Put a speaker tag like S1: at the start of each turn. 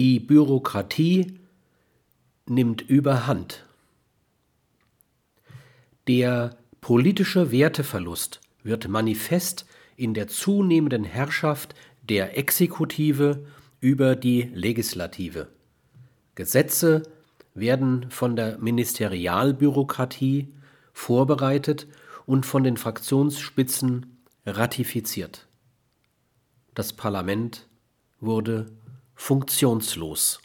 S1: Die Bürokratie nimmt überhand. Der politische Werteverlust wird manifest in der zunehmenden Herrschaft der Exekutive über die Legislative. Gesetze werden von der Ministerialbürokratie vorbereitet und von den Fraktionsspitzen ratifiziert. Das Parlament wurde funktionslos.